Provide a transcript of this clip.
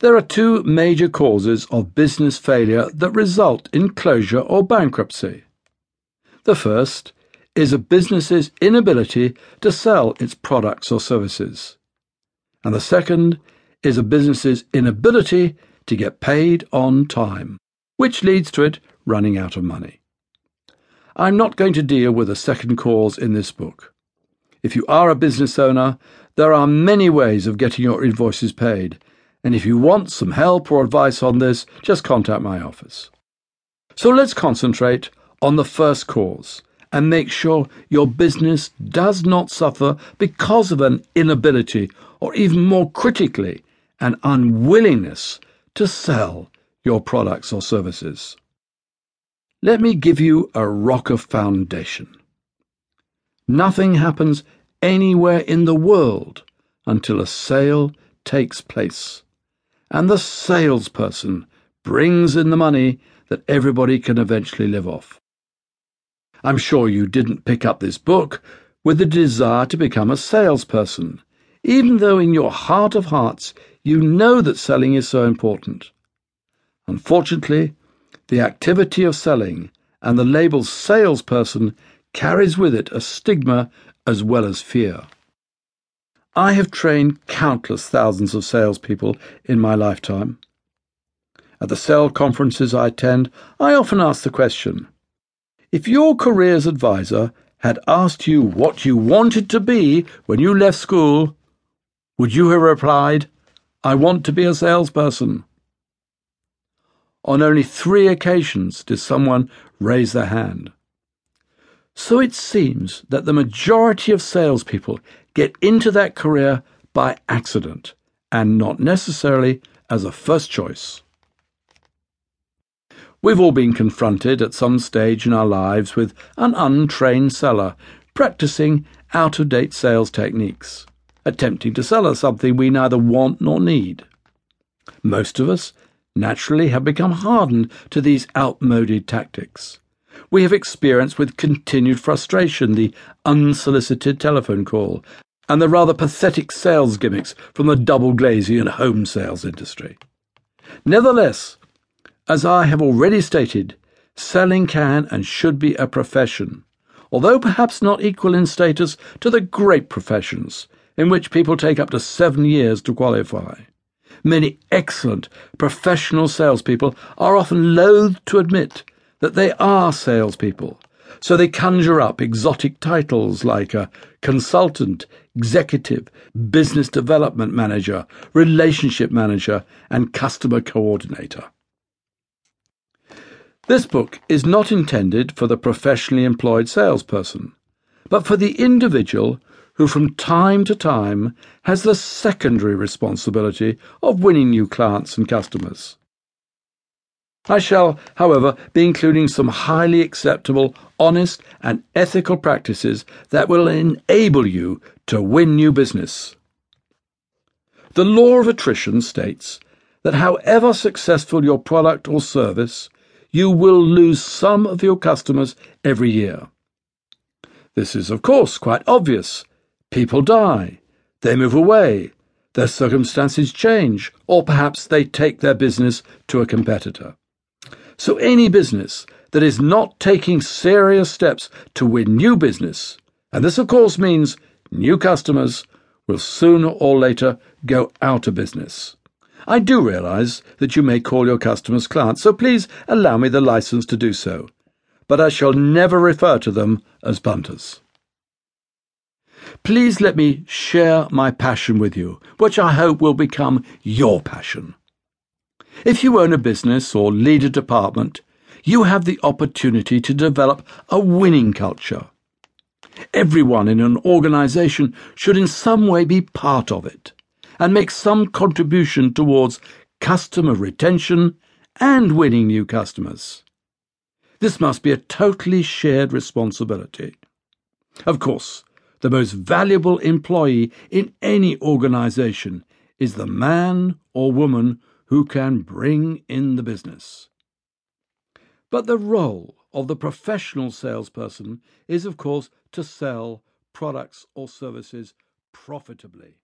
There are two major causes of business failure that result in closure or bankruptcy. The first is a business's inability to sell its products or services. And the second is a business's inability to get paid on time, which leads to it running out of money. I'm not going to deal with the second cause in this book. If you are a business owner, there are many ways of getting your invoices paid, and if you want some help or advice on this, just contact my office. So let's concentrate on the first cause and make sure your business does not suffer because of an inability, or even more critically, an unwillingness to sell your products or services. Let me give you a rock of foundation. Nothing happens anywhere in the world until a sale takes place, and the salesperson brings in the money that everybody can eventually live off. I'm sure you didn't pick up this book with the desire to become a salesperson, even though in your heart of hearts you know that selling is so important. Unfortunately, the activity of selling and the label salesperson carries with it a stigma as well as fear. I have trained countless thousands of salespeople in my lifetime. At the sale conferences I attend, I often ask the question If your careers advisor had asked you what you wanted to be when you left school, would you have replied, I want to be a salesperson? On only three occasions did someone raise their hand. So it seems that the majority of salespeople get into that career by accident and not necessarily as a first choice. We've all been confronted at some stage in our lives with an untrained seller practicing out of date sales techniques, attempting to sell us something we neither want nor need. Most of us naturally have become hardened to these outmoded tactics. We have experienced with continued frustration the unsolicited telephone call and the rather pathetic sales gimmicks from the double glazing and home sales industry. Nevertheless, as I have already stated, selling can and should be a profession, although perhaps not equal in status to the great professions, in which people take up to seven years to qualify. Many excellent professional salespeople are often loath to admit that they are salespeople, so they conjure up exotic titles like a consultant, executive, business development manager, relationship manager, and customer coordinator. This book is not intended for the professionally employed salesperson, but for the individual who from time to time has the secondary responsibility of winning new clients and customers. I shall, however, be including some highly acceptable, honest, and ethical practices that will enable you to win new business. The law of attrition states that however successful your product or service, you will lose some of your customers every year. This is, of course, quite obvious People die, they move away, their circumstances change, or perhaps they take their business to a competitor. So any business that is not taking serious steps to win new business, and this of course means new customers, will sooner or later go out of business. I do realize that you may call your customers clients, so please allow me the license to do so. But I shall never refer to them as punters. Please let me share my passion with you, which I hope will become your passion. If you own a business or lead a department, you have the opportunity to develop a winning culture. Everyone in an organization should in some way be part of it and make some contribution towards customer retention and winning new customers. This must be a totally shared responsibility. Of course, the most valuable employee in any organization is the man or woman who can bring in the business. But the role of the professional salesperson is, of course, to sell products or services profitably.